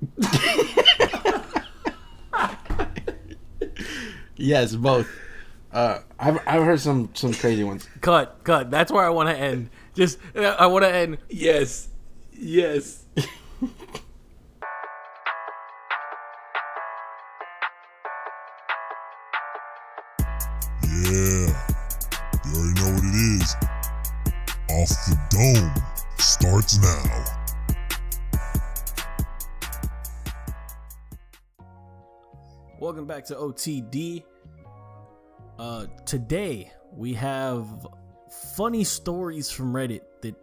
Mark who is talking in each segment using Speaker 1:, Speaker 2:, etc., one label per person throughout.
Speaker 1: yes, both. Uh, I've I've heard some some crazy ones.
Speaker 2: Cut, cut. That's where I want to end. Just uh, I want to end.
Speaker 3: Yes. Yes.
Speaker 4: Yeah, you already know what it is. Off the dome starts now.
Speaker 2: Welcome back to OTD. Uh, today we have funny stories from Reddit that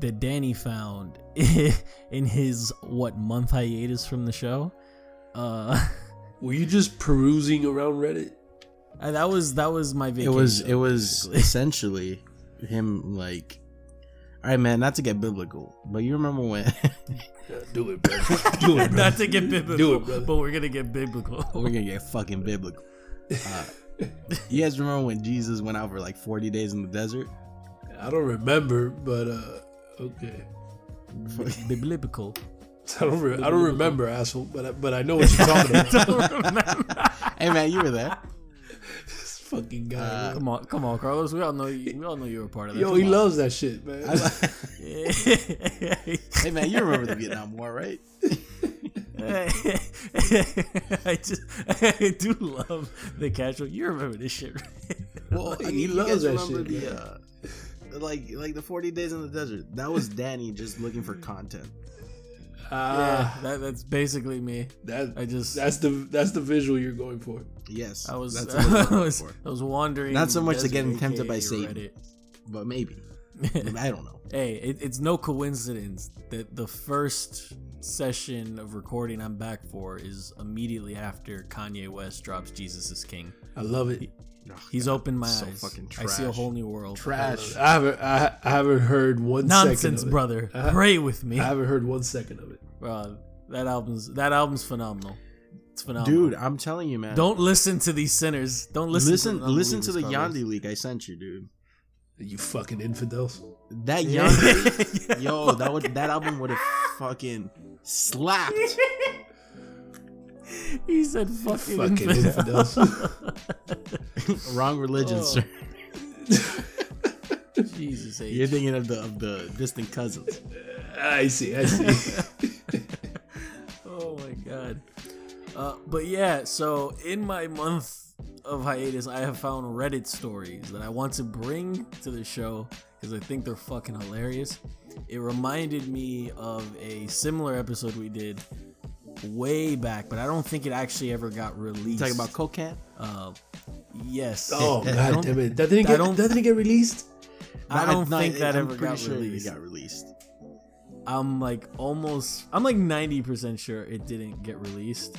Speaker 2: that Danny found in his what month hiatus from the show. Uh,
Speaker 3: Were you just perusing around Reddit?
Speaker 2: uh, that was that was my
Speaker 1: video.
Speaker 2: It
Speaker 1: was it was
Speaker 2: basically.
Speaker 1: essentially him like. All right, man. Not to get biblical, but you remember when
Speaker 3: Do it, bro. Do it, bro.
Speaker 2: not to get biblical,
Speaker 3: Do it, brother.
Speaker 2: but we're gonna get biblical.
Speaker 1: we're gonna get fucking biblical. Uh, you guys remember when Jesus went out for like forty days in the desert?
Speaker 3: I don't remember, but uh, okay.
Speaker 2: biblical.
Speaker 3: I don't. Re- I don't remember, asshole. But I, but I know what you're talking about.
Speaker 1: Hey, man, you were there.
Speaker 3: This fucking guy.
Speaker 1: Uh.
Speaker 2: Come on, come on, Carlos. We all know you. We all know you were a part of that.
Speaker 3: Yo,
Speaker 2: Come
Speaker 3: he
Speaker 2: on.
Speaker 3: loves that shit, man.
Speaker 1: hey, man, you remember the Vietnam War, right?
Speaker 2: I just I do love the casual. You remember this shit, right?
Speaker 1: Well,
Speaker 3: He
Speaker 1: I mean, you
Speaker 3: loves that shit,
Speaker 1: the
Speaker 3: man.
Speaker 1: uh, like like the forty days in the desert. That was Danny just looking for content.
Speaker 3: Ah,
Speaker 2: that, that's basically me.
Speaker 3: that
Speaker 2: I just
Speaker 3: that's the that's the visual you're going for.
Speaker 1: Yes,
Speaker 2: I was
Speaker 1: That's what
Speaker 2: I was,
Speaker 1: for.
Speaker 2: I was wandering.
Speaker 1: Not so much to get
Speaker 2: desert,
Speaker 1: tempted by
Speaker 2: aka
Speaker 1: Satan.
Speaker 2: Reddit.
Speaker 1: but maybe I don't know.
Speaker 2: Hey, it, it's no coincidence that the first session of recording I'm back for is immediately after Kanye West drops Jesus is King.
Speaker 3: I love it.
Speaker 2: Oh, he's opened my
Speaker 1: so
Speaker 2: eyes.
Speaker 1: fucking
Speaker 2: I see a whole new world.
Speaker 1: Trash.
Speaker 3: I haven't I, I haven't heard one
Speaker 2: Nonsense,
Speaker 3: of it.
Speaker 2: brother.
Speaker 3: I-
Speaker 2: Pray with me.
Speaker 3: I haven't heard one second of it.
Speaker 2: Bro, that album's that album's phenomenal. It's phenomenal.
Speaker 1: Dude, I'm telling you, man.
Speaker 2: don't listen to these sinners. Don't listen.
Speaker 1: listen.
Speaker 2: to
Speaker 1: Listen to the
Speaker 2: unbelievers,
Speaker 1: Yandhi leak I sent you, dude.
Speaker 3: You fucking infidels.
Speaker 1: That Yandhi, yo, that would that album would have fucking slapped.
Speaker 2: He said, "Fucking,
Speaker 3: Fucking
Speaker 2: infidels."
Speaker 3: infidels.
Speaker 1: Wrong religion,
Speaker 2: Oh.
Speaker 1: sir.
Speaker 2: Jesus H.
Speaker 1: You're thinking of the of the distant cousins.
Speaker 3: I see. I see.
Speaker 2: Oh my god. Uh, but yeah, so in my month of hiatus, I have found Reddit stories that I want to bring to the show because I think they're fucking hilarious. It reminded me of a similar episode we did way back, but I don't think it actually ever got released.
Speaker 1: Talking about cocaine.
Speaker 2: uh, yes.
Speaker 3: oh
Speaker 2: I
Speaker 3: god damn it! That didn't get.
Speaker 2: don't-
Speaker 3: That didn't get released.
Speaker 2: I don't
Speaker 1: No,
Speaker 2: think that
Speaker 1: I'm
Speaker 2: ever got
Speaker 1: sure
Speaker 2: released.
Speaker 1: It got released.
Speaker 2: I'm like almost I'm like 90% sure it didn't get released.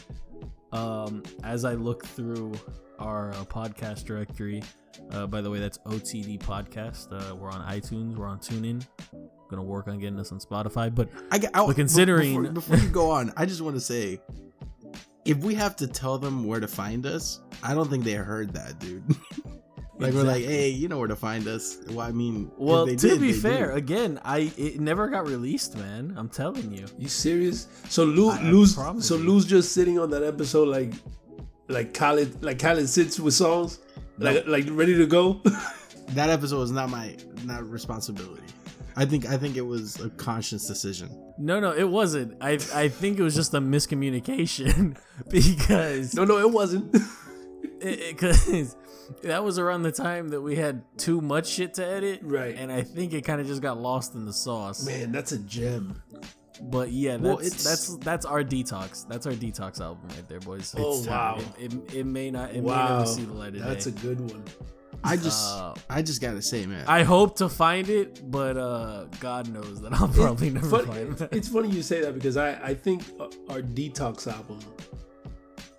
Speaker 2: Um as I look through our uh, podcast directory, uh, by the way that's OTD podcast. Uh, we're on iTunes, we're on TuneIn. Going to work on getting us on Spotify, but
Speaker 1: I, I,
Speaker 2: But considering-
Speaker 1: before, before you go on, I just want to say, if we have to tell them where to find us, I don't think they heard that, dude. like we're like, hey, you know where to find us. Well, I mean, if
Speaker 2: well,
Speaker 1: they
Speaker 2: to
Speaker 1: did,
Speaker 2: be
Speaker 1: they
Speaker 2: fair,
Speaker 1: do.
Speaker 2: again, I it never got released, man. I'm telling you.
Speaker 3: You serious? So Lou,
Speaker 2: I- I
Speaker 3: Lou's,
Speaker 2: promise
Speaker 3: so
Speaker 2: you.
Speaker 3: Lou's just sitting on that episode like, like Khaled, like Khaled sits with songs, like like ready to go.
Speaker 1: that episode was not my not responsibility. I think I think it was a conscious decision.
Speaker 2: No, no, it wasn't. I I think it was just a miscommunication because
Speaker 3: no, no, it wasn't.
Speaker 2: because that was around the time that we had too much shit to edit,
Speaker 3: Right.
Speaker 2: And I think it kind of just got lost in the sauce.
Speaker 3: Man, that's a gem.
Speaker 2: But yeah, that's
Speaker 1: Well,
Speaker 2: that's that's our detox. That's our detox album right there, boys.
Speaker 3: Oh,
Speaker 2: It's-
Speaker 3: wow.
Speaker 2: It, it, it may not. It may
Speaker 3: wow,
Speaker 2: never see the light of
Speaker 3: that's
Speaker 2: day.
Speaker 3: a good one.
Speaker 1: I just
Speaker 2: Uh,
Speaker 1: I just gotta say, man.
Speaker 2: I hope to find it, but uh, God knows that I'll probably never
Speaker 3: Funny-
Speaker 2: find it.
Speaker 3: it's funny you say that because I I think uh, our detox album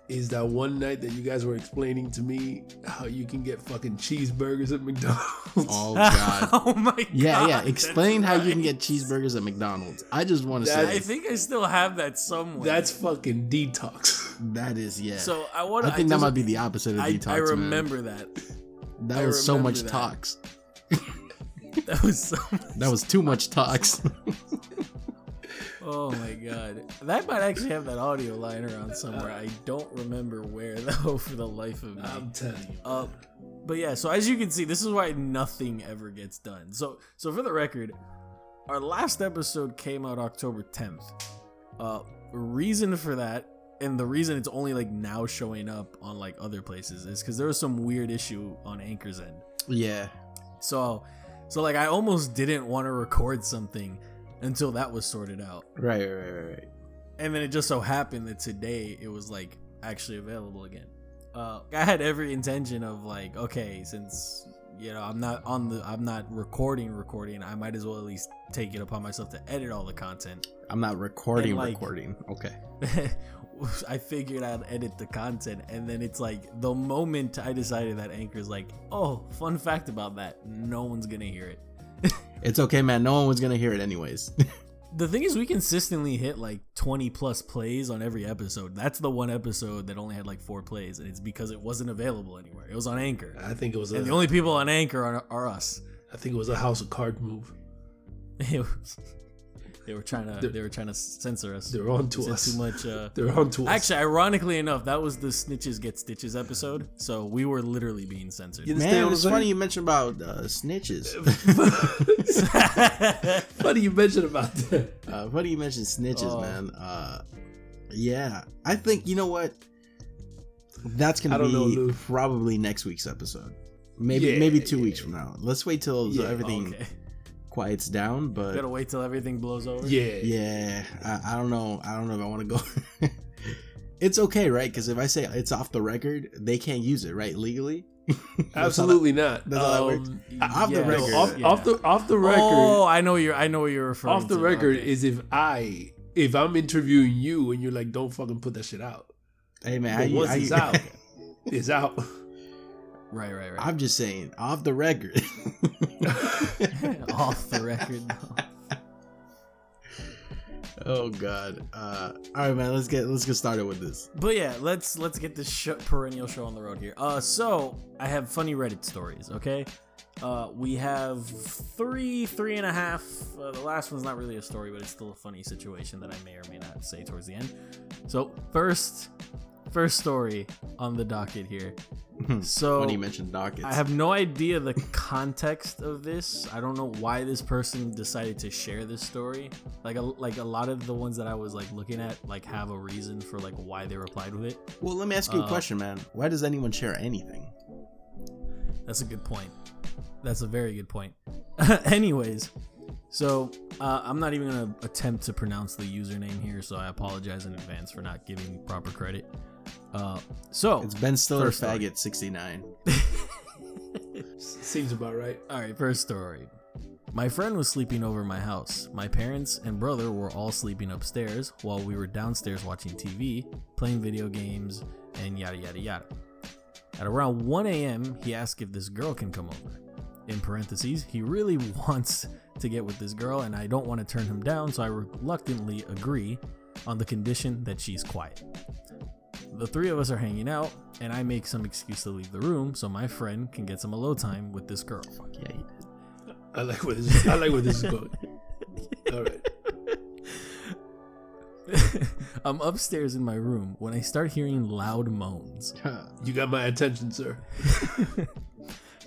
Speaker 3: is that one night that you guys were explaining to me how you can get fucking cheeseburgers at McDonald's.
Speaker 1: oh god.
Speaker 2: oh my god!
Speaker 1: Yeah, yeah.
Speaker 2: that's
Speaker 1: Explain how you can get cheeseburgers at McDonald's. I just want to say
Speaker 2: I think I still have that somewhere.
Speaker 3: That's fucking detox.
Speaker 1: that is yeah.
Speaker 2: so I want.
Speaker 1: I think that
Speaker 2: just-
Speaker 1: might be the opposite of
Speaker 2: I,
Speaker 1: detox.
Speaker 2: I
Speaker 1: man.
Speaker 2: remember that.
Speaker 1: that
Speaker 2: I
Speaker 1: was so much
Speaker 2: that.
Speaker 1: talks.
Speaker 2: That was so.
Speaker 1: That was too much talks.
Speaker 2: Oh my god. That might actually have that audio line around somewhere. I don't remember where though for the life of me.
Speaker 3: I'm telling you.
Speaker 2: Uh, but yeah, so as you can see, this is why nothing ever gets done. So so for the record, our last episode came out October 10th. Uh reason for that and the reason it's only like now showing up on like other places is because there was some weird issue on Anchor's end.
Speaker 1: Yeah.
Speaker 2: So so like I almost didn't want to record something until that was sorted out.
Speaker 1: Right, right, right, right.
Speaker 2: And then it just so happened that today it was like actually available again. Uh, I had every intention of like, okay, since you know I'm not on the, I'm not recording, recording. I might as well at least take it upon myself to edit all the content.
Speaker 1: I'm not recording,
Speaker 2: like-
Speaker 1: recording. Okay.
Speaker 2: I figured I'd edit the content, and then it's like the moment I decided that Anchor's like, oh, fun fact about that, no one's gonna hear it.
Speaker 1: It's okay, man. No one was gonna hear it anyways.
Speaker 2: The thing is, we consistently hit like 20 plus plays on every episode. That's the one episode that only had like four plays, and it's because it wasn't available anywhere. It was on Anchor.
Speaker 3: I think it was a.
Speaker 2: The only people on Anchor are, are us.
Speaker 3: I think it was a House of Card move.
Speaker 2: It was- they were trying to they were trying to censor us.
Speaker 3: They're on to us.
Speaker 2: Too much. Uh,
Speaker 3: They're on to us.
Speaker 2: actually, ironically enough, that was the Snitches Get Stitches episode. So we were literally being censored.
Speaker 1: Man,
Speaker 3: what
Speaker 1: it's funny you mentioned about uh, snitches.
Speaker 3: Funny you mentioned about that.
Speaker 1: uh, funny you mentioned snitches,
Speaker 2: Oh.
Speaker 1: man. Uh, yeah, I think you know what. That's gonna
Speaker 3: don't
Speaker 1: be
Speaker 3: know,
Speaker 1: probably next week's episode. Maybe
Speaker 3: Yeah,
Speaker 1: maybe two
Speaker 3: yeah,
Speaker 1: weeks
Speaker 3: yeah.
Speaker 1: from now. Let's wait till
Speaker 3: Yeah,
Speaker 1: everything
Speaker 2: okay.
Speaker 1: Quiets down. But
Speaker 2: Gotta wait till everything blows over.
Speaker 3: Yeah.
Speaker 1: yeah, I, I don't know. I don't know if I want to go. it's okay, right? Because if I say it's off the record, they can't use it, right? Legally.
Speaker 3: Absolutely not.
Speaker 1: that works.
Speaker 3: Um,
Speaker 1: Off the record.
Speaker 3: no, off,
Speaker 2: Yeah.
Speaker 3: off the off the record.
Speaker 2: Oh, I know you're. I know what you're referring.
Speaker 3: To off the
Speaker 2: to.
Speaker 3: record
Speaker 2: Okay.
Speaker 3: is if I if I'm interviewing you and you're like, don't fucking put that shit out.
Speaker 1: Hey man,
Speaker 3: But
Speaker 1: how
Speaker 3: once
Speaker 1: how
Speaker 3: it's
Speaker 1: you-
Speaker 3: out, it's out.
Speaker 2: Right, right, right.
Speaker 1: I'm just saying, off the record.
Speaker 2: off the record.
Speaker 1: oh god. Uh, all right, man. Let's get let's get started with this.
Speaker 2: But yeah, let's let's get this sh- perennial show on the road here. Uh, so I have funny Reddit stories. Okay, uh, we have three, three and a half. Uh, the last one's not really a story, but it's still a funny situation that I may or may not say towards the end. So first, first story on the docket here. So
Speaker 1: when you mentioned dockets,
Speaker 2: I have no idea the context of this. I don't know why this person decided to share this story. Like a, like a lot of the ones that I was like looking at like have a reason for like why they replied with it.
Speaker 1: Well, let me ask you a
Speaker 2: Uh,
Speaker 1: question, man. Why does anyone share anything?
Speaker 2: That's a good point. That's a very good point. Anyways, so uh, I'm not even gonna attempt to pronounce the username here, so I apologize in advance for not giving proper credit. Uh, so
Speaker 1: It's Ben Stiller
Speaker 2: first story.
Speaker 1: faggot sixty nine.
Speaker 3: Seems about right.
Speaker 2: All right, first story. My friend was sleeping over my house. My parents and brother were all sleeping upstairs while we were downstairs watching TV, playing video games, and yada yada yada. At around 1 a.m., he asked if this girl can come over. In parentheses, he really wants to get with this girl, and I don't want to turn him down, so I reluctantly agree on the condition that she's quiet. The three of us are hanging out, and I make some excuse to leave the room so my friend can get some alone time with this girl.
Speaker 1: Yeah, he did.
Speaker 3: I like where this. I like where this is going. All right.
Speaker 2: I'm upstairs in my room when I start hearing loud moans.
Speaker 3: You got my attention, sir.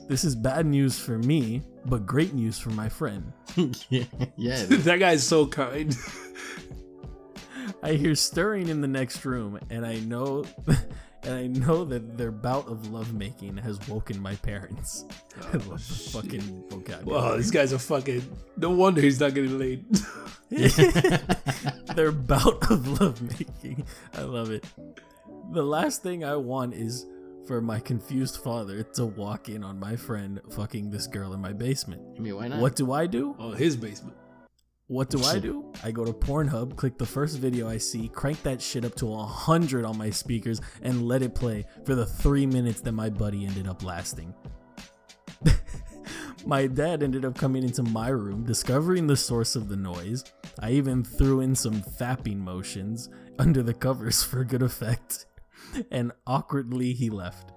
Speaker 2: This is bad news for me, but great news for my friend.
Speaker 1: yeah, yeah. it is.
Speaker 3: that guy's so kind.
Speaker 2: I hear stirring in the next room, and I know, and I know that their bout of lovemaking has woken my parents. I love the oh, fucking vocabulary.
Speaker 3: Wow, this guy's a fucking. No wonder he's not getting laid.
Speaker 2: their bout of lovemaking. I love it. The last thing I want is for my confused father to walk in on my friend fucking this girl in my basement.
Speaker 1: I mean, why not?
Speaker 2: What do I do?
Speaker 3: oh, his basement.
Speaker 2: What do I do? I go to Pornhub, click the first video I see, crank that shit up to 100 on my speakers, and let it play for the three minutes that my buddy ended up lasting. my dad ended up coming into my room, discovering the source of the noise. I even threw in some fapping motions under the covers for good effect, and awkwardly he left.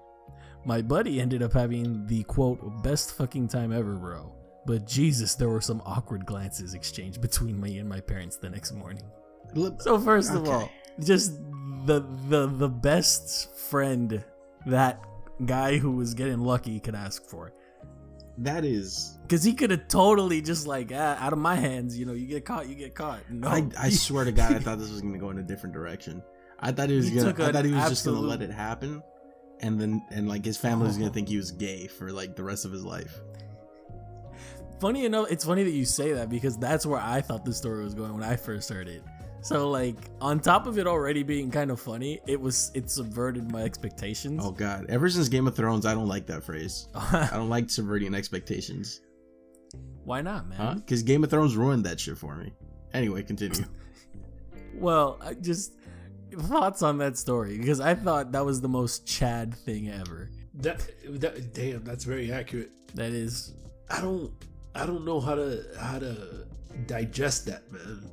Speaker 2: My buddy ended up having the quote, best fucking time ever, bro. But Jesus, there were some awkward glances exchanged between me and my parents the next morning. So first of
Speaker 1: Okay.
Speaker 2: all, just the the the best friend that guy who was getting lucky could ask for.
Speaker 1: that is.
Speaker 2: Cause he could have totally just like ah, out of my hands, you know, you get caught, you get caught. No,
Speaker 1: I, I swear to God, I thought this was gonna go in a different direction. I thought he was
Speaker 2: He
Speaker 1: gonna. I thought he was just gonna let it happen, and then and like his family was gonna think he was gay for like the rest of his life.
Speaker 2: Funny enough, it's funny that you say that because that's where I thought the story was going when I first heard it. So like on top of it already being kind of funny, it was it subverted my expectations.
Speaker 1: Oh God! Ever since Game of Thrones, I don't like that phrase. I don't like subverting expectations,
Speaker 2: Why not, man?
Speaker 1: huh? Because Game of Thrones ruined that shit for me. Anyway, continue.
Speaker 2: Well, I just thoughts on that story because I thought that was the most Chad thing ever.
Speaker 3: That, that damn, that's very accurate.
Speaker 2: That is
Speaker 3: I don't I don't know how to how to digest that, man.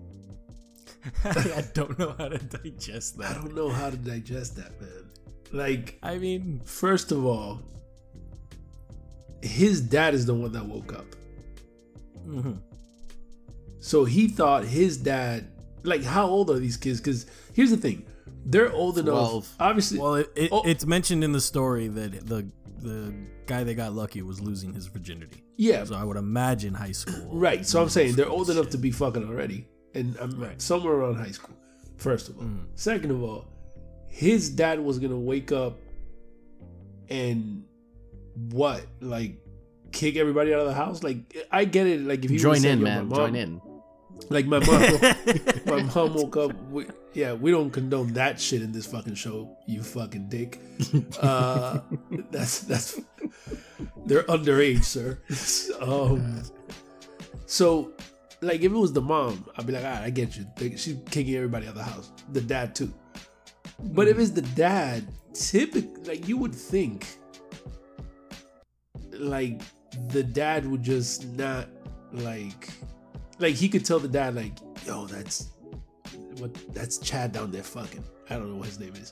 Speaker 2: I don't know how to digest that.
Speaker 3: I don't know how to digest that, man. Like,
Speaker 2: I mean,
Speaker 3: first of all, his dad is the one that woke up.
Speaker 2: mhm.
Speaker 3: So he thought his dad like how old are these kids? Because here's the thing. They're old enough.
Speaker 1: Twelve.
Speaker 3: Obviously
Speaker 2: well, it, it,
Speaker 3: Oh.
Speaker 2: it's mentioned in the story that the the guy they got lucky was losing his virginity.
Speaker 3: yeah.
Speaker 2: So I would imagine high school.
Speaker 3: Right. So I'm saying they're old enough
Speaker 2: Shit.
Speaker 3: to be fucking already. And I'm
Speaker 2: Right.
Speaker 3: somewhere around high school. First of all.
Speaker 2: Mm.
Speaker 3: Second of all, his dad was gonna wake up and what? Like kick everybody out of the house? Like I get it. Like if you
Speaker 1: Join
Speaker 3: would've
Speaker 1: in, man.
Speaker 3: my
Speaker 1: Join in.
Speaker 3: Like my mom my mom woke up. We, yeah, we don't condone that shit in this fucking show. You fucking dick. Uh, that's that's they're underage, sir. um, so like if it was the mom, I'd be like, all right, I get you. She's kicking everybody out of the house. The dad too. But if it's the dad, typically, like you would think, like the dad would just not like, like he could tell the dad like, yo, that's what that's Chad down there fucking. I don't know what his name is,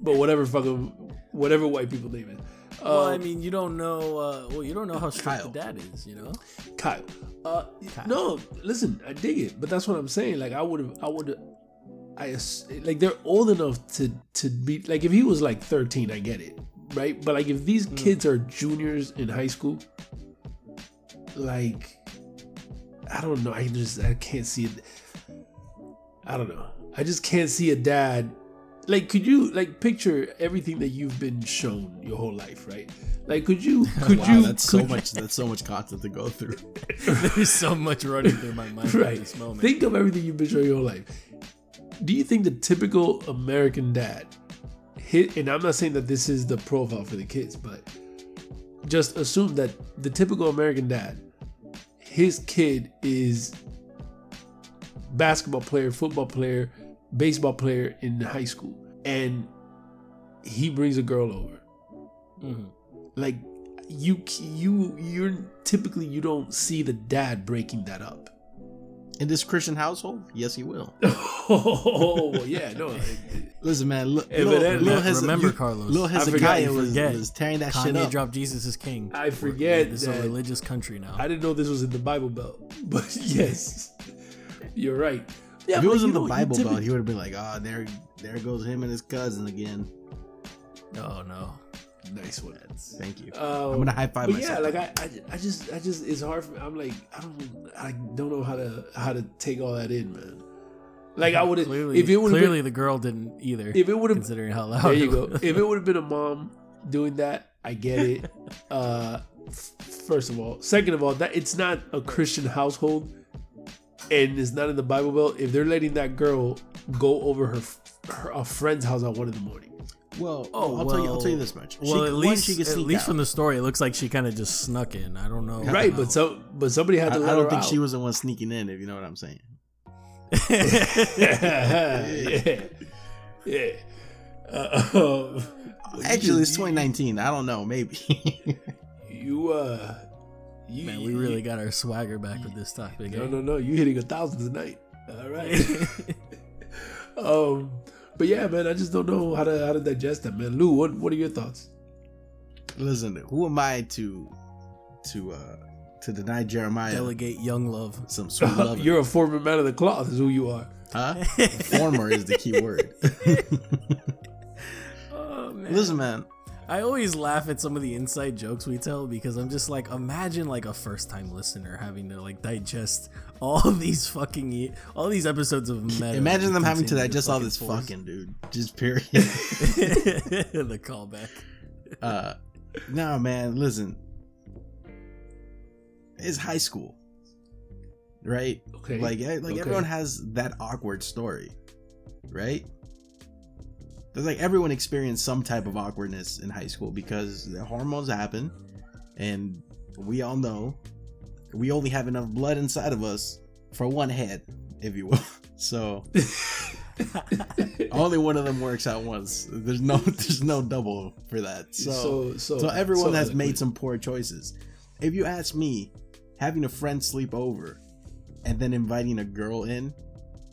Speaker 3: but whatever fucking whatever white people name is.
Speaker 2: Well,
Speaker 3: Um,
Speaker 2: I mean, you don't know. Uh, well, you don't know how strict
Speaker 1: Kyle.
Speaker 2: the dad is. You know.
Speaker 3: Kyle. Uh,
Speaker 2: Kyle.
Speaker 3: No, listen, I dig it, but that's what I'm saying. Like, I would have, I would, I like they're old enough to to be like if he was like 13, I get it, right? But like if these
Speaker 2: Mm.
Speaker 3: kids are juniors in high school, like, I don't know. I just I can't see it. I don't know. I just can't see a dad. Like, could you like picture everything that you've been shown your whole life, right? Like, could you? Could
Speaker 1: wow,
Speaker 3: you?
Speaker 1: that's so
Speaker 3: could-
Speaker 1: much. That's so much content to go through.
Speaker 2: There's so much running through my mind
Speaker 3: right.
Speaker 2: at this moment.
Speaker 3: Think of everything you've been shown your whole life. Do you think the typical American dad hit? And I'm not saying that this is the profile for the kids, but just assume that the typical American dad, his kid is basketball player, football player, baseball player in high school, and he brings a girl over.
Speaker 2: Mhm.
Speaker 3: Like you, you, you're typically you don't see the dad breaking that up.
Speaker 1: In this Christian household, yes, he will.
Speaker 3: oh yeah, no. it- it-
Speaker 1: Listen, man. Look,
Speaker 3: Evidently.
Speaker 1: Lil, Hez-
Speaker 2: Remember,
Speaker 1: you-
Speaker 2: Carlos.
Speaker 1: Lil
Speaker 3: I forgot
Speaker 1: Hezekiah was, was tearing that shit
Speaker 2: Kanye
Speaker 1: up.
Speaker 2: dropped Jesus is King.
Speaker 3: I
Speaker 2: We're-
Speaker 3: forget
Speaker 2: This is a religious country now.
Speaker 3: I didn't know this was in the Bible Belt, but yes, you're right. Yeah,
Speaker 1: if it was
Speaker 3: you
Speaker 1: in the
Speaker 3: know,
Speaker 1: Bible Belt, he would have been like, "Ah, there, there goes him and his cousin again."
Speaker 2: oh no.
Speaker 3: Nice one.
Speaker 2: That's
Speaker 1: Thank you.
Speaker 3: Um,
Speaker 1: I'm gonna high five
Speaker 3: but
Speaker 1: myself.
Speaker 3: yeah, like I, I, I just, I just, it's hard for me. I'm like, I don't, I don't know how to, how to take all that in, man. Like I would have,
Speaker 2: clearly,
Speaker 3: if it would
Speaker 2: clearly
Speaker 3: been,
Speaker 2: the girl didn't either.
Speaker 3: if it would have,
Speaker 2: considering how loud.
Speaker 3: there you go. If it would have been a mom doing that, I get it. Uh, f- first of all, second of all, that it's not a Christian household, and it's not in the Bible Belt. If they're letting that girl go over her, her a friend's house at one in the morning,
Speaker 1: well,
Speaker 2: Oh,
Speaker 1: I'll tell you. I'll tell you this much.
Speaker 2: Well,
Speaker 1: She-
Speaker 2: at least,
Speaker 1: she
Speaker 2: at least
Speaker 1: out.
Speaker 2: from the story, it looks like she kind of just snuck in. I don't know.
Speaker 3: right? But so, but somebody had to
Speaker 1: I
Speaker 3: let
Speaker 1: don't think
Speaker 3: out.
Speaker 1: she was the one sneaking in. If you know what I'm saying.
Speaker 3: yeah, yeah. Uh, um,
Speaker 1: Actually, it's
Speaker 3: you-
Speaker 1: 2019. I don't know. Maybe.
Speaker 3: You uh, you,
Speaker 2: Man, we really got our swagger back with this topic.
Speaker 3: No,
Speaker 2: eh?
Speaker 3: no, no. You hitting a thousand tonight. All right. um, but yeah, man, I just don't know how to how to digest that, man. Lou, what what are your thoughts?
Speaker 1: Listen, who am I to to uh to deny Jeremiah
Speaker 2: Delegate young love.
Speaker 1: some sweet love.
Speaker 3: You're a former man of the cloth, is who you are.
Speaker 1: huh? Former is the key word.
Speaker 2: Oh man.
Speaker 1: Listen, man.
Speaker 2: I always laugh at some of the inside jokes we tell because I'm just like, imagine like a first time listener having to like digest all these fucking ye- all these episodes of Meta.
Speaker 1: Imagine them having to
Speaker 2: continue
Speaker 1: digest all this
Speaker 2: force.
Speaker 1: fucking dude. Just period.
Speaker 2: the callback.
Speaker 1: uh, no, man. Listen, it's high school, right?
Speaker 3: Okay.
Speaker 1: Like, eh, like
Speaker 3: Okay.
Speaker 1: everyone has that awkward story, right? There's like everyone experienced some type of awkwardness in high school because the hormones happen, and we all know we only have enough blood inside of us for one head, if you will. So only one of them works at once. There's no there's no double for that. So
Speaker 3: so, so,
Speaker 1: so everyone
Speaker 3: so
Speaker 1: has made some poor choices. If you ask me, having a friend sleep over and then inviting a girl in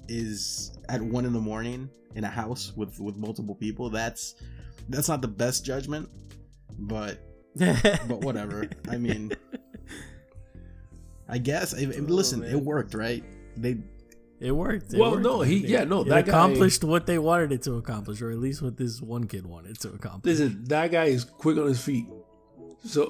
Speaker 1: is at one in the morning in a house with with multiple people. That's that's not the best judgment, but but whatever. I mean, I guess. If, if-
Speaker 2: Oh,
Speaker 1: listen,
Speaker 2: man.
Speaker 1: it worked, right? They
Speaker 2: It worked. It
Speaker 3: Well,
Speaker 2: worked.
Speaker 3: no, he- yeah, no,
Speaker 2: it
Speaker 3: that guy-
Speaker 2: accomplished what they wanted it to accomplish, or at least what this one kid wanted to accomplish.
Speaker 3: Listen, that guy is quick on his feet. So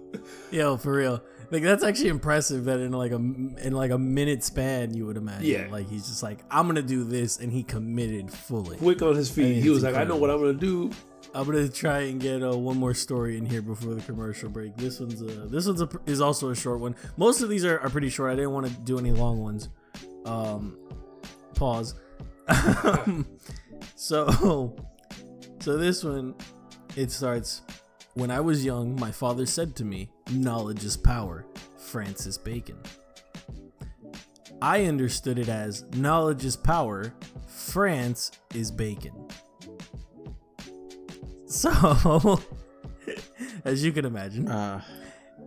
Speaker 2: Yo, for real. Like that's actually impressive that in like a in like a minute span you would imagine.
Speaker 3: Yeah.
Speaker 2: Like he's just like I'm gonna do this, and he committed fully.
Speaker 3: quick on his feet. He was like, I know what I'm gonna do.
Speaker 2: I'm gonna try and get uh, one more story in here before the commercial break. This one's a, this one's a, is also a short one. Most of these are, are pretty short. I didn't want to do any long ones. Um, pause. so, so this one, it starts. When I was young, my father said to me, "Knowledge is power." Francis Bacon. I understood it as knowledge is power. France is bacon. So, as you can imagine,
Speaker 1: uh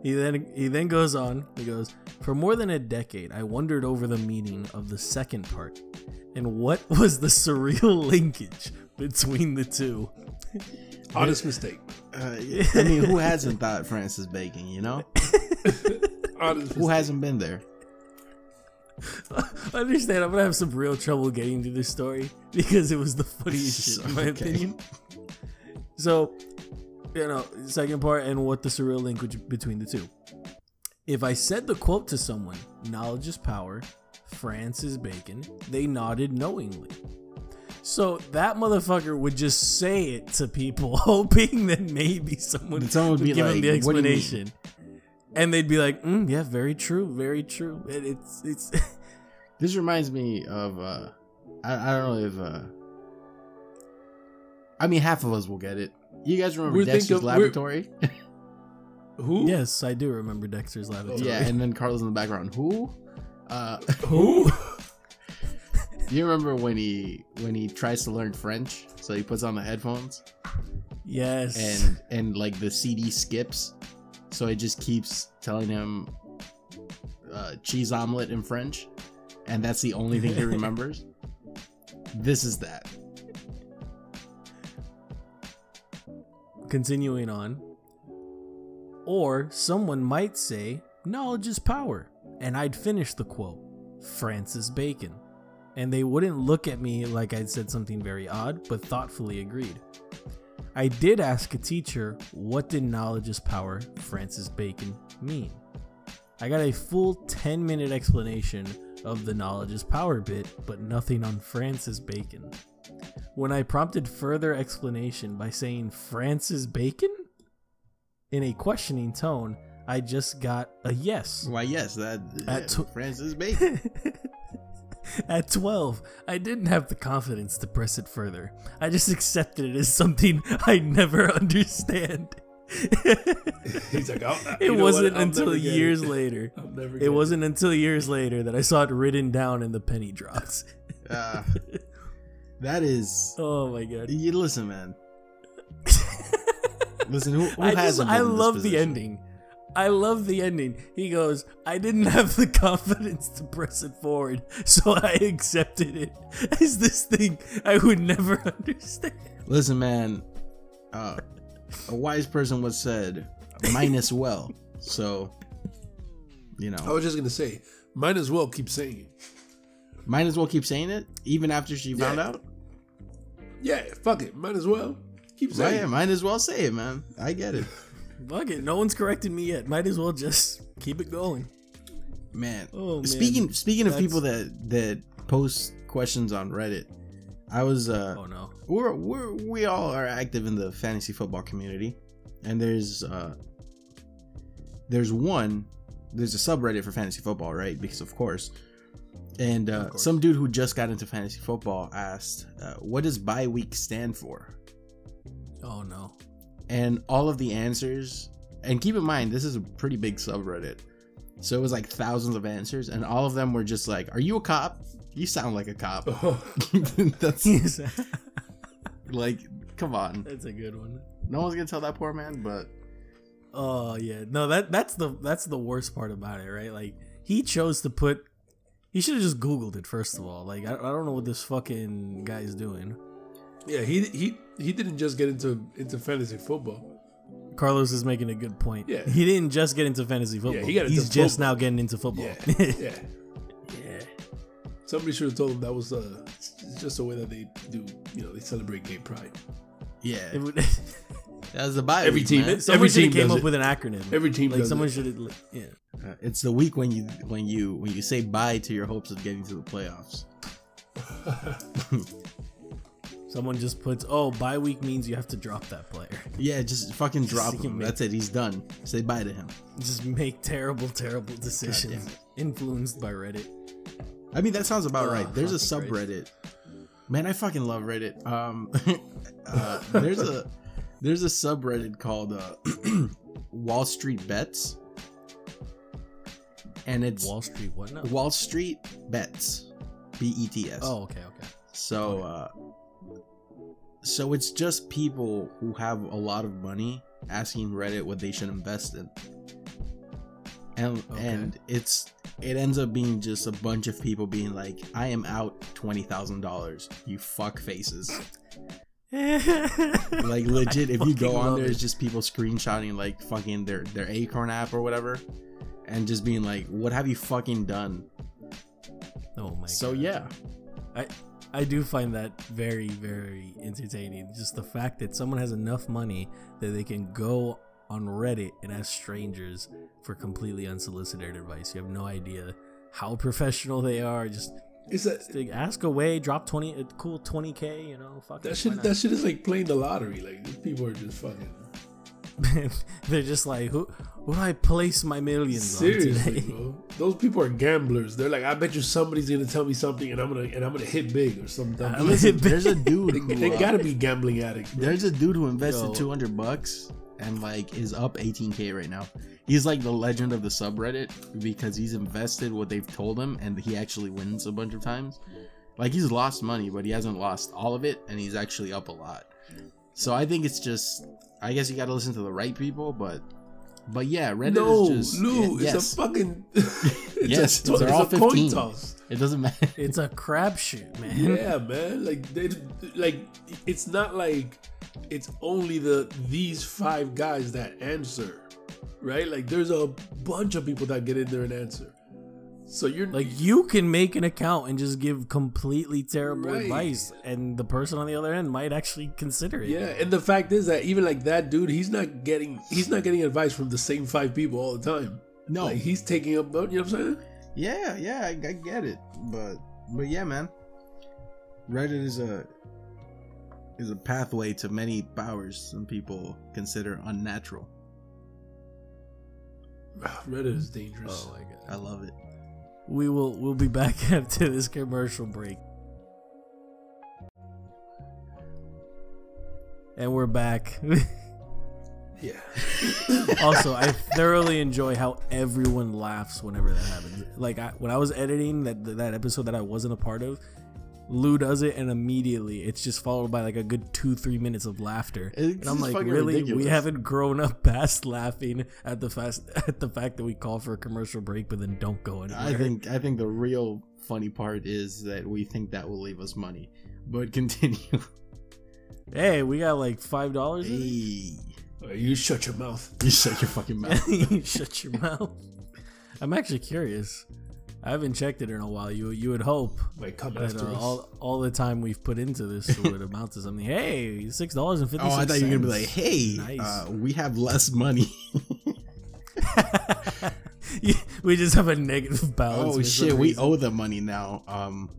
Speaker 2: he then he then goes on. He goes, "For more than a decade, I wondered over the meaning of the second part, and what was the surreal linkage between the two.
Speaker 3: Honest mistake.
Speaker 1: uh, I mean, who hasn't thought Francis Bacon? You know,
Speaker 3: Honest
Speaker 1: who
Speaker 3: mistake.
Speaker 1: hasn't been there?
Speaker 2: I understand. I'm gonna have some real trouble getting to this story because it was the funniest shit, in my
Speaker 1: Okay.
Speaker 2: opinion. So, you know, second part and what the surreal linkage between the two. If I said the quote to someone, "Knowledge is power," Francis Bacon, they nodded knowingly. So that motherfucker would just say it to people, hoping that maybe someone,
Speaker 1: Someone would be
Speaker 2: give him the
Speaker 1: "What do you mean?"
Speaker 2: explanation. And they'd be like, mm, "Yeah, very true, very true." And it's it's
Speaker 1: This reminds me of uh I, I don't know if uh I mean half of us will get it. You guys remember
Speaker 3: We're
Speaker 1: Dexter's
Speaker 3: thinking- we're-
Speaker 1: Laboratory?
Speaker 3: Who?
Speaker 2: yes, I do remember Dexter's Laboratory.
Speaker 1: yeah, and then Carlos in the background. Who? Uh
Speaker 3: Who?
Speaker 1: Do you remember when he when he tries to learn French? So he puts on the headphones
Speaker 2: yes,
Speaker 1: and and like the CD skips. So it just keeps telling him uh, cheese omelet in French, and that's the only thing he remembers. This is that.
Speaker 2: continuing on. Or someone might say, knowledge is power. And I'd finish the quote, Francis Bacon. And they wouldn't look at me like I'd said something very odd, but thoughtfully agreed. I did ask a teacher, what did knowledge is power, Francis Bacon, mean? I got a full 10 minute explanation of the knowledge is power bit, but nothing on Francis Bacon. When I prompted further explanation by saying Francis Bacon in a questioning tone, I just got a yes.
Speaker 1: Why, yes, that
Speaker 2: At tw-
Speaker 1: Francis Bacon.
Speaker 2: At 12, I didn't have the confidence to press it further. I just accepted it as something I'd never understand.
Speaker 3: He's like, I'll,
Speaker 2: it wasn't until years
Speaker 3: it.
Speaker 2: later.
Speaker 3: I'll never get
Speaker 2: It wasn't until years later that I saw it written down in the penny drops.
Speaker 1: Uh, that is.
Speaker 2: Oh my god.
Speaker 1: You listen, man. Listen, who, who
Speaker 2: I
Speaker 1: hasn't?
Speaker 2: I
Speaker 1: been in this
Speaker 2: love the ending. I love the ending. He goes, I didn't have the confidence to press it forward, so I accepted it as this thing I would never understand.
Speaker 1: Listen, man. Uh, a wise person was said, "Minus well." So you know.
Speaker 3: I was just gonna say, might as well keep saying it.
Speaker 1: might as well keep saying it even after she found
Speaker 3: Yeah.
Speaker 1: out.
Speaker 3: Yeah, fuck it. Might as well keep
Speaker 1: Right,
Speaker 3: saying
Speaker 1: yeah,
Speaker 3: it.
Speaker 1: might as well say it, man. I get it,
Speaker 2: Fuck it. No one's corrected me yet. Might as well just keep it going.
Speaker 1: man.
Speaker 2: Oh, man.
Speaker 1: Speaking speaking of people that that post questions on Reddit, I was uh
Speaker 2: Oh no.
Speaker 1: we're we're we all are active in the fantasy football community, and there's uh there's one there's a subreddit for fantasy football, right? Because of course. And uh,
Speaker 2: course.
Speaker 1: some dude who just got into fantasy football asked, uh, "What does bye week stand for?"
Speaker 2: Oh no.
Speaker 1: And all of the answers, and keep in mind this is a pretty big subreddit, so it was like thousands of answers, and all of them were just like, "Are you a cop? You sound like a cop." Oh. That's
Speaker 2: That's
Speaker 1: like, come on.
Speaker 2: That's a good one.
Speaker 1: No one's gonna tell that poor man, but
Speaker 2: Oh yeah. No, that that's the that's the worst part about it, right? Like he chose to put he should have just googled it first of all. Like I, I don't know what this fucking guy's doing.
Speaker 3: Yeah, he he he didn't just get into into fantasy football.
Speaker 2: Carlos is making a good point.
Speaker 3: Yeah.
Speaker 2: He didn't just get into fantasy football.
Speaker 3: he got into
Speaker 2: He's just
Speaker 3: football.
Speaker 2: now getting into football.
Speaker 3: Yeah, yeah.
Speaker 2: yeah.
Speaker 3: Somebody should have told him that was uh, it's just a way that they do. You know, they celebrate gay pride.
Speaker 1: yeah,
Speaker 2: It would,
Speaker 1: that was the bye.
Speaker 3: Every team-
Speaker 1: man.
Speaker 2: someone
Speaker 3: Every team
Speaker 2: came
Speaker 3: does
Speaker 2: up
Speaker 3: it.
Speaker 2: with an acronym.
Speaker 3: Every team
Speaker 2: like
Speaker 3: does
Speaker 2: someone
Speaker 3: it.
Speaker 2: should have. Yeah.
Speaker 1: Uh, it's the week when you when you when you say bye to your hopes of getting to the playoffs.
Speaker 2: Someone just puts, oh, bye week means you have to drop that player.
Speaker 1: Yeah, just fucking drop him.
Speaker 2: make-
Speaker 1: That's it. He's done. Say bye to him.
Speaker 2: Just make terrible, terrible decisions
Speaker 1: it.
Speaker 2: influenced by Reddit.
Speaker 1: I mean, that sounds about
Speaker 2: Oh,
Speaker 1: right. There's a
Speaker 2: fucking
Speaker 1: subreddit. Man, I fucking love Reddit. Um, uh, there's a there's a subreddit called uh, Wall Street Bets, and it's
Speaker 2: Wall Street, what now?
Speaker 1: Wall Street Bets, B E T S.
Speaker 2: Oh, okay, okay.
Speaker 1: So, uh, so it's just people who have a lot of money asking Reddit what they should invest in, and
Speaker 2: Okay.
Speaker 1: and it's it ends up being just a bunch of people being like, "I am out twenty thousand dollars, you fuck faces." Like legit, if you go on there,
Speaker 2: it.
Speaker 1: it's just people screenshotting like fucking their their Acorn app or whatever, and just being like, "What have you fucking done?"
Speaker 2: oh my
Speaker 1: So
Speaker 2: god.
Speaker 1: yeah,
Speaker 2: I I do find that very very entertaining. Just the fact that someone has enough money that they can go on Reddit and ask strangers for completely unsolicited advice. You have no idea how professional they are. Just
Speaker 3: a,
Speaker 2: like, ask away, drop twenty, a cool twenty k. You know, fuck
Speaker 3: that
Speaker 2: it,
Speaker 3: shit. That shit is like playing the lottery. Like these people are just fucking?
Speaker 2: They're just like, who who do I place my millions
Speaker 3: seriously,
Speaker 2: on today?
Speaker 3: bro. Those people are gamblers. They're like, I bet you somebody's gonna tell me something, and I'm gonna and I'm gonna hit big or something.
Speaker 2: I'm
Speaker 1: Listen, there's a dude.
Speaker 3: They,
Speaker 1: Who,
Speaker 3: they
Speaker 1: uh,
Speaker 3: gotta be gambling addicts. Bro.
Speaker 1: There's a dude who invested
Speaker 2: Yo.
Speaker 1: 200 bucks and like is up 18k right now. He's like the legend of the subreddit because he's invested what they've told him and he actually wins a bunch of times. Like he's lost money, but he hasn't lost all of it and he's actually up a lot. So I think it's just I guess you got to listen to the right people, but but yeah, Reddit
Speaker 3: no,
Speaker 1: is just
Speaker 3: Lou,
Speaker 1: yes,
Speaker 3: it's a fucking. it's
Speaker 1: Yes,
Speaker 3: a,
Speaker 1: they're
Speaker 3: it's
Speaker 1: all
Speaker 3: a coin
Speaker 1: 15.
Speaker 3: toss.
Speaker 1: it doesn't matter.
Speaker 2: It's a crapshoot, man.
Speaker 3: Yeah, man. Like they like it's not like it's only the these five guys that answer, right? Like there's a bunch of people that get in there and answer. So you're
Speaker 2: Like you can make an account and just give completely terrible
Speaker 3: Right.
Speaker 2: advice, and the person on the other end might actually consider it.
Speaker 3: yeah, and the fact is that even like that dude, he's not getting he's not getting advice from the same five people all the time.
Speaker 1: No.
Speaker 3: Like he's taking up, vote. you know what I'm saying?
Speaker 1: Yeah, yeah, I, I get it, but but yeah, man, Reddit is a is a pathway to many powers some people consider unnatural.
Speaker 3: Reddit is dangerous.
Speaker 2: Oh my god.
Speaker 1: I love it.
Speaker 2: We will we'll be back after this commercial break. And we're back.
Speaker 3: Yeah.
Speaker 2: also, I thoroughly enjoy how everyone laughs whenever that happens. Like I, when I was editing that that episode that I wasn't a part of, Lou does it, and immediately it's just followed by like a good two three minutes of laughter.
Speaker 1: It's
Speaker 2: and I'm like, really?
Speaker 1: ridiculous.
Speaker 2: We haven't grown up past laughing at the fast at the fact that we call for a commercial break, but then don't go anywhere.
Speaker 1: I think I think the real funny part is that we think that will leave us money. But continue.
Speaker 2: Hey, we got like five dollars.
Speaker 1: hey,
Speaker 3: you shut your mouth.
Speaker 1: you shut your fucking mouth.
Speaker 2: You shut your mouth. I'm actually curious. I haven't checked it in a while. You you would hope
Speaker 3: Wait, come
Speaker 2: that uh, all all the time we've put into this would amount to something. Hey, six dollars and fifty
Speaker 1: Oh. I thought you were gonna be like, "Hey,
Speaker 2: Nice.
Speaker 1: uh, we have less money."
Speaker 2: we just have a negative balance.
Speaker 1: oh shit, we owe them money now. Um,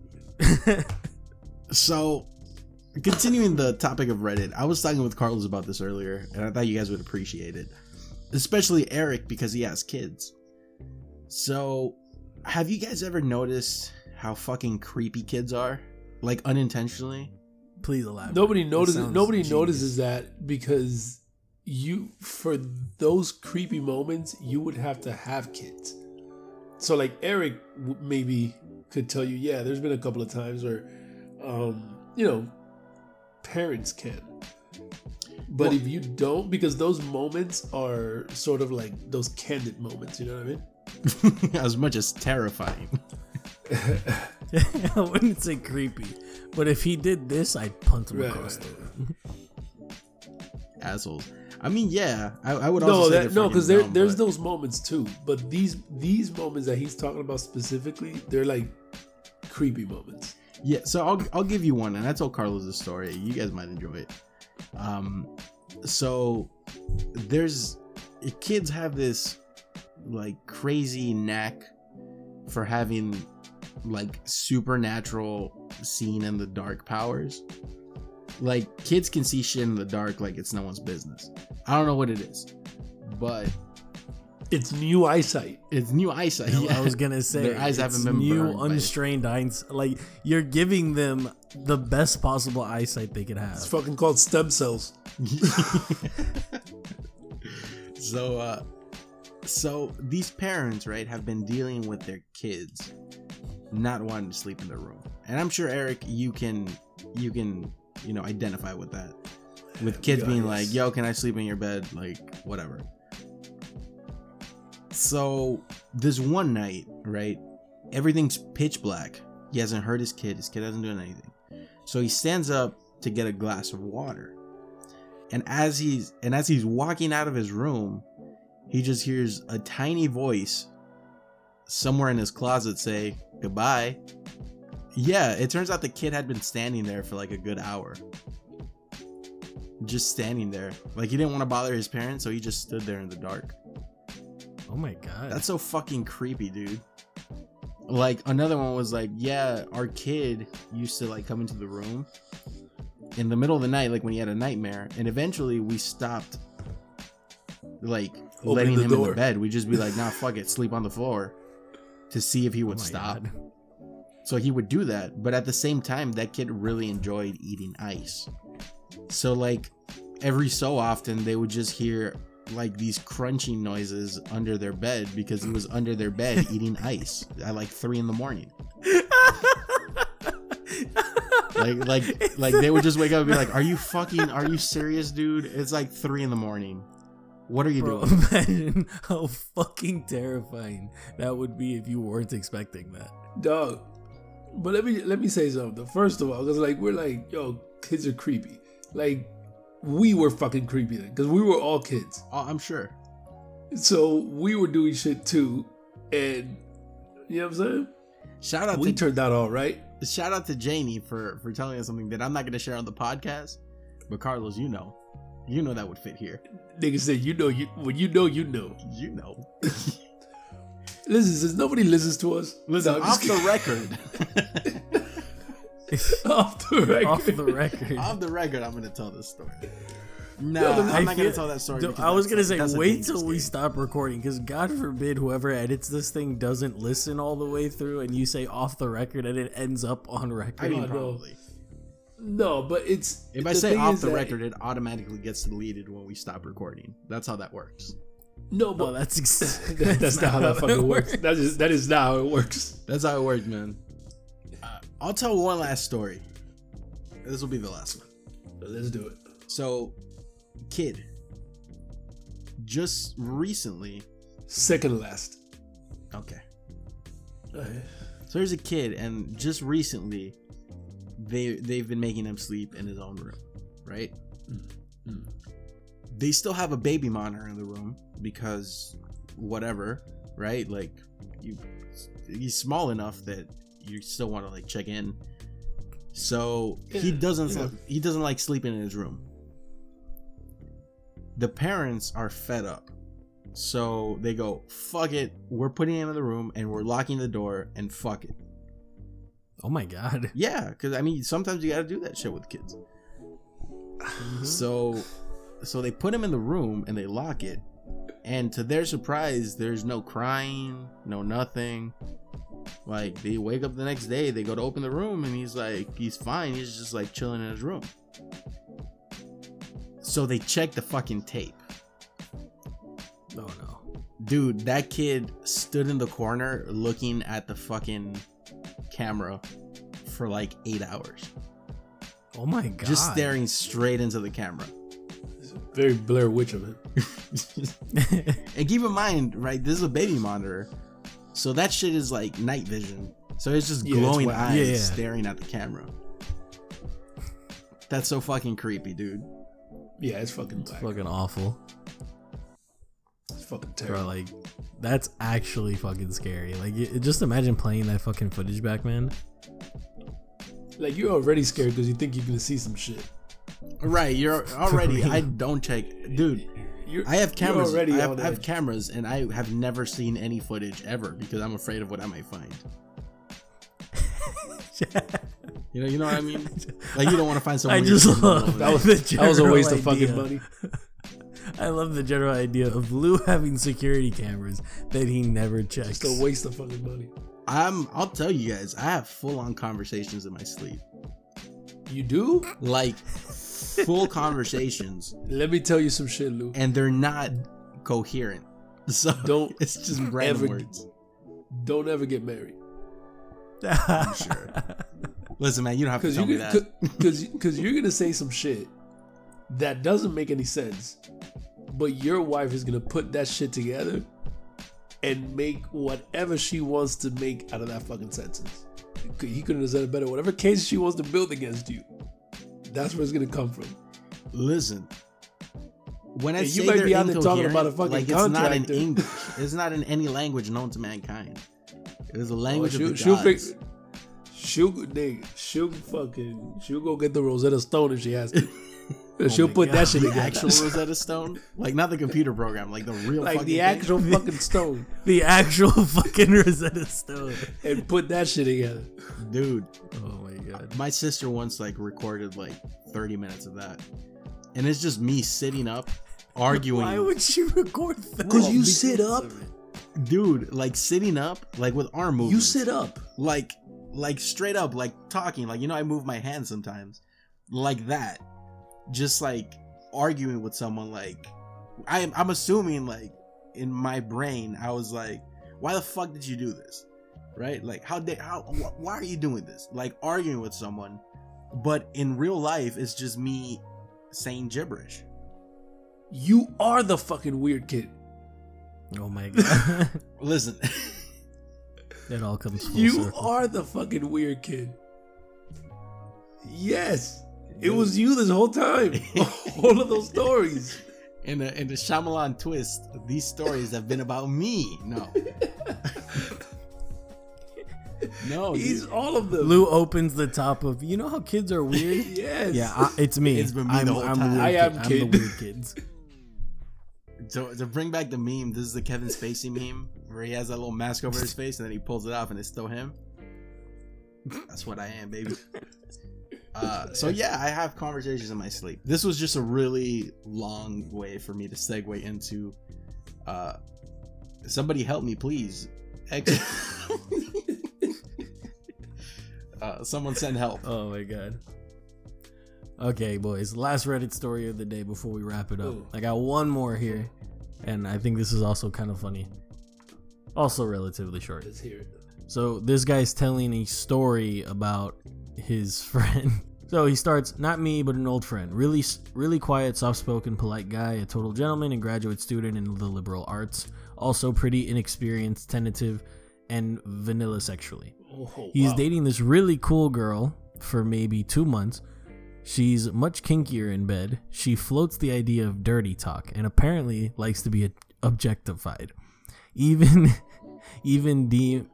Speaker 1: so continuing the topic of Reddit, I was talking with Carlos about this earlier, and I thought you guys would appreciate it, especially Eric because he has kids. So, have you guys ever noticed how fucking creepy kids are, like unintentionally?
Speaker 2: Please elaborate.
Speaker 3: Nobody notices. Nobody
Speaker 2: genius.
Speaker 3: notices that because you, for those creepy moments, you would have to have kids. So, like Eric, w- maybe could tell you, yeah, there's been a couple of times where, um, you know, parents can. But
Speaker 1: Well-
Speaker 3: if you don't, because those moments are sort of like those candid moments, you know what I mean?
Speaker 1: as much as terrifying.
Speaker 2: I wouldn't say creepy, but if he did this, I'd punt him
Speaker 3: Right,
Speaker 2: across
Speaker 3: right,
Speaker 2: the
Speaker 1: Assholes. I mean, yeah, I, I would also
Speaker 3: no,
Speaker 1: say
Speaker 3: that, no, because there, there's
Speaker 1: but-
Speaker 3: those moments too. But these these moments that he's talking about specifically, they're like creepy moments.
Speaker 1: Yeah, so I'll I'll give you one, and I told Carlos the story. You guys might enjoy it. Um, so there's kids have this like crazy knack for having like supernatural seen in the dark powers. Like kids can see shit in the dark like it's no one's business. I don't know what it is, but
Speaker 3: It's new eyesight.
Speaker 1: it's new eyesight.
Speaker 2: I
Speaker 1: yeah.
Speaker 2: was gonna say
Speaker 1: Their eyes haven't been
Speaker 2: new
Speaker 1: burned by it.
Speaker 2: unstrained eyes. Like you're giving them the best possible eyesight they could have.
Speaker 3: It's fucking called stem cells.
Speaker 1: so uh so these parents right have been dealing with their kids not wanting to sleep in their room. And i'm sure eric you can you can you know identify with that. With kids being like yo can i sleep in your bed? Like whatever. So this one night right everything's pitch black. He hasn't hurt his kid. His kid hasn't done anything. So he stands up to get a glass of water. And as he's and as he's walking out of his room he just hears a tiny voice somewhere in his closet say goodbye. Yeah it turns out the kid had been standing there for like a good hour. Just standing there. Like he didn't want to bother his parents so he just stood there in the dark.
Speaker 2: Oh my god.
Speaker 1: that's so fucking creepy dude. Like another one was like yeah our kid used to like come into the room in the middle of the night like when he had a nightmare and eventually we stopped like
Speaker 3: Opening
Speaker 1: letting
Speaker 3: the
Speaker 1: him in the bed. We'd just be like nah fuck it sleep on the floor to see if he
Speaker 2: Oh
Speaker 1: would
Speaker 2: my
Speaker 1: stop.
Speaker 2: God.
Speaker 1: so he would do that but at the same time that kid really enjoyed eating ice. So like every so often they would just hear like these crunching noises under their bed because he was under their bed eating ice at like three in the morning. Like like like they would just wake up and be like are you fucking are you serious dude? It's like three in the morning what are you
Speaker 2: Bro,
Speaker 1: doing
Speaker 2: imagine how fucking terrifying that would be if you weren't expecting that.
Speaker 3: Dog. But let me let me say something. First of all, because like we're like, yo, kids are creepy. Like we were fucking creepy then, because we were all kids.
Speaker 1: oh i'm sure
Speaker 3: So we were doing shit too, and you know what I'm saying.
Speaker 1: shout out
Speaker 3: We
Speaker 1: to
Speaker 3: turned out all right.
Speaker 1: shout out to Janie for for telling us something that I'm not going to share on the podcast. But Carlos, you know, you know that would fit here.
Speaker 3: Nigga said, you know, you when you know, you know.
Speaker 1: You know.
Speaker 3: Listen, since nobody listens to us,
Speaker 1: Listen,
Speaker 3: No, I'm
Speaker 1: off the record,
Speaker 3: off the record,
Speaker 2: Off the record.
Speaker 1: off the record, I'm going to tell this story. No,
Speaker 3: No, the-
Speaker 1: I'm
Speaker 2: I
Speaker 1: not going
Speaker 2: feel-
Speaker 1: to tell that story.
Speaker 2: Dude, I was gonna say, wait
Speaker 1: dangerous
Speaker 2: till we stop recording, because God forbid whoever edits this thing doesn't listen all the way through, and you say off the record, and it ends up on record.
Speaker 1: I mean, probably.
Speaker 3: No, but it's
Speaker 1: If I say off the record, it automatically gets deleted when we stop recording. That's how that works.
Speaker 3: No, but
Speaker 2: well, that's ex-
Speaker 3: that- that's not how that fucking
Speaker 2: it
Speaker 3: works. That is that is not how it works.
Speaker 1: That's how it works, man. Uh, I'll tell one last story. This will be the last one.
Speaker 3: Let's do it.
Speaker 1: So, kid, just recently.
Speaker 3: Second last.
Speaker 1: Okay. So there's a kid, and just recently, they they've been making him sleep in his own room, right?
Speaker 3: Mm.
Speaker 1: They still have a baby monitor in the room because whatever. right? Like you, he's small enough that you still want to like check in. So he doesn't
Speaker 3: yeah.
Speaker 1: he doesn't like sleeping in his room. The parents are fed up. So they go, fuck it, we're putting him in the room and we're locking the door and fuck it.
Speaker 2: Oh my god.
Speaker 1: Yeah, because I mean sometimes you gotta do that shit with kids. Mm-hmm. So so they put him in the room and they lock it. And to their surprise, there's no crying, no nothing. Like they wake up the next day, they go to open the room and he's like he's fine, he's just like chilling in his room. So they check the fucking tape.
Speaker 2: Oh no.
Speaker 1: Dude, that kid stood in the corner looking at the fucking camera for like 8 hours.
Speaker 2: Oh my god.
Speaker 1: Just staring straight into the camera.
Speaker 3: It's very Blair Witch of it.
Speaker 1: and keep in mind, right, this is a baby monitor. So that shit is like night vision. So it's just
Speaker 3: Yeah,
Speaker 1: glowing
Speaker 3: whack.
Speaker 1: eyes
Speaker 2: Yeah, yeah.
Speaker 1: staring at the camera. That's so fucking creepy, dude.
Speaker 3: Yeah, it's fucking black.
Speaker 2: fucking awful.
Speaker 3: It's fucking
Speaker 2: Bro, like that's actually fucking scary. Like y- just imagine playing that fucking footage back, man.
Speaker 3: Like you're already scared because you think you're gonna see some shit.
Speaker 1: Right, you're already. I don't check, dude.
Speaker 3: You're,
Speaker 1: I have cameras.
Speaker 3: already
Speaker 1: I have, I have cameras, and I have never seen any footage ever because I'm afraid of what I might find. You know, you know what I mean? Like you don't want to find
Speaker 2: I
Speaker 1: someone.
Speaker 2: just love
Speaker 3: That was, that was a
Speaker 2: general
Speaker 3: waste of fucking money.
Speaker 2: I love the general idea of Lou having security cameras that he never checks.
Speaker 3: It's a waste of fucking money.
Speaker 1: I'm. I'll tell you guys. I have full on conversations in my sleep,
Speaker 3: You do?
Speaker 1: like full conversations,
Speaker 3: Let me tell you some shit, Lou.
Speaker 1: and they're not coherent. So
Speaker 3: Don't
Speaker 1: It's just random
Speaker 3: ever-
Speaker 1: words.
Speaker 3: Don't ever get married.
Speaker 2: I'm
Speaker 1: sure. Listen, man, you don't have to
Speaker 3: Because
Speaker 1: tell me that.
Speaker 3: because because you're gonna say some shit that doesn't make any sense, but your wife is gonna put that shit together and make whatever she wants to make out of that fucking sentence. He couldn't have said it better. Whatever case she wants to build against you, that's where it's gonna come from.
Speaker 1: Listen. When I
Speaker 3: And you
Speaker 1: say
Speaker 3: might be out there talking about a fucking
Speaker 1: like it's not in. English. It's not in any language known to mankind. It is a language
Speaker 3: Oh, she'll,
Speaker 1: of the
Speaker 3: she'll,
Speaker 1: gods.
Speaker 3: fix, she'll, nigga, she'll fucking, she'll go get the Rosetta Stone if she has to.
Speaker 1: Oh
Speaker 3: she'll
Speaker 1: my
Speaker 3: put
Speaker 1: God.
Speaker 3: that shit
Speaker 1: the
Speaker 3: together.
Speaker 1: actual Rosetta Stone, like not the computer program, like the real,
Speaker 3: like the
Speaker 1: thing.
Speaker 3: actual fucking stone,
Speaker 2: the actual fucking Rosetta Stone.
Speaker 3: and put that shit together.
Speaker 1: dude.
Speaker 2: Oh my god.
Speaker 1: My sister once like recorded like 30 minutes of that, and it's just me sitting up, arguing.
Speaker 2: Why would she record that?
Speaker 3: Cause you sit up,
Speaker 1: dude, like sitting up, like with arm movements.
Speaker 3: you sit up.
Speaker 1: like like straight up like talking like you know i move my hands sometimes like that just like arguing with someone like i'm i'm assuming like in my brain i was like why the fuck did you do this right like how did how wh- why are you doing this like arguing with someone but in real life it's just me saying gibberish
Speaker 3: You are the fucking weird kid.
Speaker 2: Oh my god.
Speaker 1: listen
Speaker 2: it all comes full
Speaker 3: You
Speaker 2: circle.
Speaker 3: are the fucking weird kid. Yes, it was you this whole time. All of those stories.
Speaker 1: in the in the Shyamalan twist these stories have been about me no no
Speaker 3: He's
Speaker 1: dude.
Speaker 3: all of them.
Speaker 2: Lou opens the top of. You know how kids are weird.
Speaker 3: Yes.
Speaker 2: yeah, I, it's me.
Speaker 1: It's been me
Speaker 2: I'm,
Speaker 1: the whole
Speaker 2: I'm
Speaker 1: time.
Speaker 2: Weird
Speaker 3: I am
Speaker 2: kid. I'm the weird kids.
Speaker 1: So to bring back the meme, this is the Kevin Spacey meme where he has that little mask over his face and then he pulls it off and it's still him. That's what I am, baby. Uh, so yeah, I have conversations in my sleep. This was just a really long way for me to segue into. Uh, somebody help me, please. Ex- uh, someone send help.
Speaker 2: Oh my god. Okay, boys. Last Reddit story of the day before we wrap it up.
Speaker 3: Ooh.
Speaker 2: I got one more here, and I think this is also kind of funny. Also relatively short.
Speaker 3: Let's hear it.
Speaker 2: So this guy's telling a story about his friend. So he starts, not me, but an old friend. Really, really quiet, soft-spoken, polite guy, a total gentleman, and graduate student in the liberal arts. Also pretty inexperienced, tentative, and vanilla sexually.
Speaker 3: Oh,
Speaker 2: He's
Speaker 3: wow.
Speaker 2: dating this really cool girl for maybe two months. She's much kinkier in bed. She floats the idea of dirty talk and apparently likes to be objectified. even even de,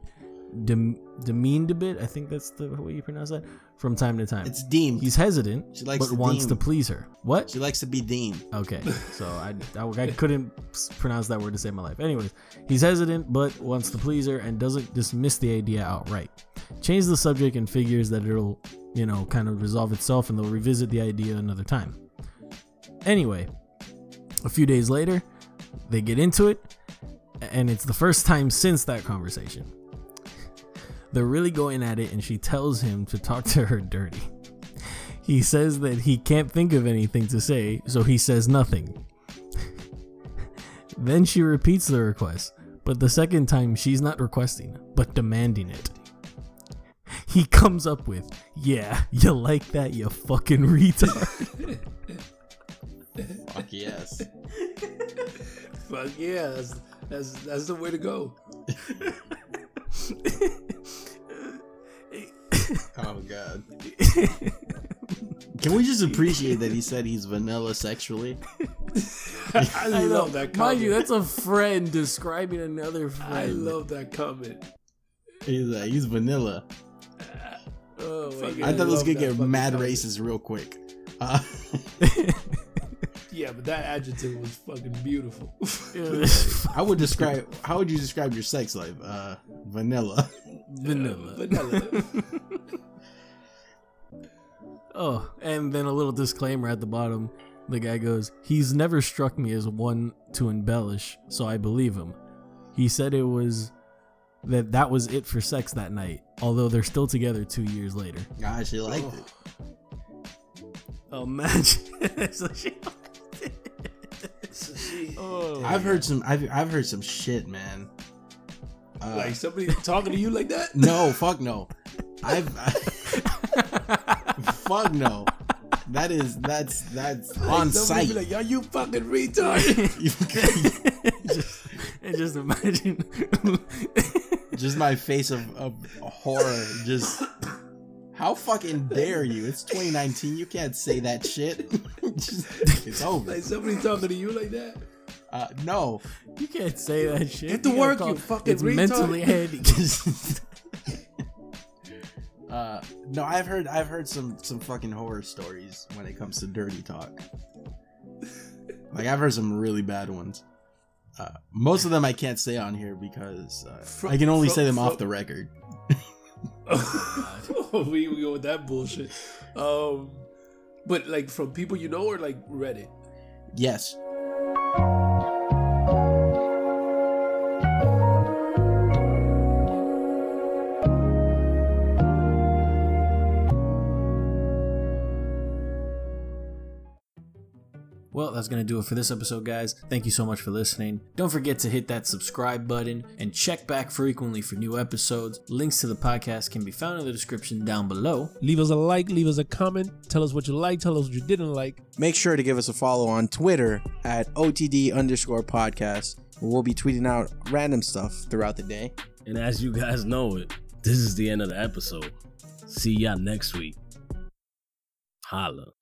Speaker 2: dem, demeaned a bit. I think that's the way you pronounce that. From time to time,
Speaker 1: It's deemed.
Speaker 2: he's hesitant,
Speaker 1: She likes
Speaker 2: but
Speaker 1: to
Speaker 2: wants to please her. What?
Speaker 1: she likes to be deemed.
Speaker 2: Okay, so I, I, I couldn't pronounce that word to save my life. Anyways, he's hesitant but wants to please her and doesn't dismiss the idea outright. Change the subject and figures that it'll, you know, kind of resolve itself and they'll revisit the idea another time. Anyway, a few days later, they get into it, and it's the first time since that conversation. They're really going at it, and she tells him to talk to her dirty. He says that he can't think of anything to say, so he says nothing. then she repeats the request, but the second time she's not requesting, but demanding it. He comes up with, Yeah, you like that, you fucking retard.
Speaker 1: Fuck yes.
Speaker 3: Fuck yeah, that's that's that's the way to go.
Speaker 1: Oh god. Can we just appreciate that he said he's vanilla sexually?
Speaker 3: I,
Speaker 2: I know.
Speaker 3: love that comment.
Speaker 2: Mind you, that's a friend describing another friend.
Speaker 3: I love that comment.
Speaker 1: He's like, he's vanilla.
Speaker 2: Oh, my
Speaker 3: Fucking
Speaker 1: I thought it was gonna get mad
Speaker 3: comment.
Speaker 1: racist real quick. Uh,
Speaker 3: Yeah, but that adjective was fucking beautiful.
Speaker 1: I would describe. How would you describe your sex life? Uh, vanilla.
Speaker 2: Vanilla.
Speaker 3: Vanilla.
Speaker 2: Oh, and then a little disclaimer at the bottom. The guy goes, He's never struck me as one to embellish, so I believe him. He said it was that that was it for sex that night, although they're still together two years later.
Speaker 1: God, she liked it.
Speaker 2: Imagine. oh,
Speaker 1: I've heard some. I've I've heard some shit, man. Uh,
Speaker 3: like somebody talking to you like that?
Speaker 1: no, fuck no. I've. fuck no. That is that's that's
Speaker 3: Like,
Speaker 1: on
Speaker 3: somebody
Speaker 1: site.
Speaker 3: like, yo, you fucking retard.
Speaker 2: just, and just imagine.
Speaker 1: just my face of, of horror. Just how fucking dare you? It's 2019. You can't say that shit. Just- it's over.
Speaker 3: like somebody talking to you like that?
Speaker 1: Uh, no,
Speaker 2: you can't say that shit.
Speaker 3: Get to
Speaker 2: gotta
Speaker 3: work,
Speaker 2: call-
Speaker 3: you fucking
Speaker 2: It's
Speaker 3: retard.
Speaker 2: mentally handy.
Speaker 1: uh, no. I've heard I've heard some some fucking horror stories when it comes to dirty talk. Like I've heard some really bad ones. Uh, most of them I can't say on here because uh,
Speaker 3: Fro-
Speaker 1: I can only
Speaker 3: fro-
Speaker 1: say them
Speaker 3: fro-
Speaker 1: off the record.
Speaker 3: we, we go with that bullshit. Um, but like from people you know or like Reddit?
Speaker 1: Yes.
Speaker 2: That's going to do it for this episode, guys. Thank you so much for listening. Don't forget to hit that subscribe button and check back frequently for new episodes. Links to the podcast can be found in the description down below.
Speaker 3: Leave us a like, leave us a comment, tell us what you like, tell us what you didn't like.
Speaker 5: Make sure to give us a follow on Twitter at OTD underscore podcast. We'll be tweeting out random stuff throughout the day.
Speaker 6: And as you guys know it, this is the end of the episode. See y'all next week. Holla.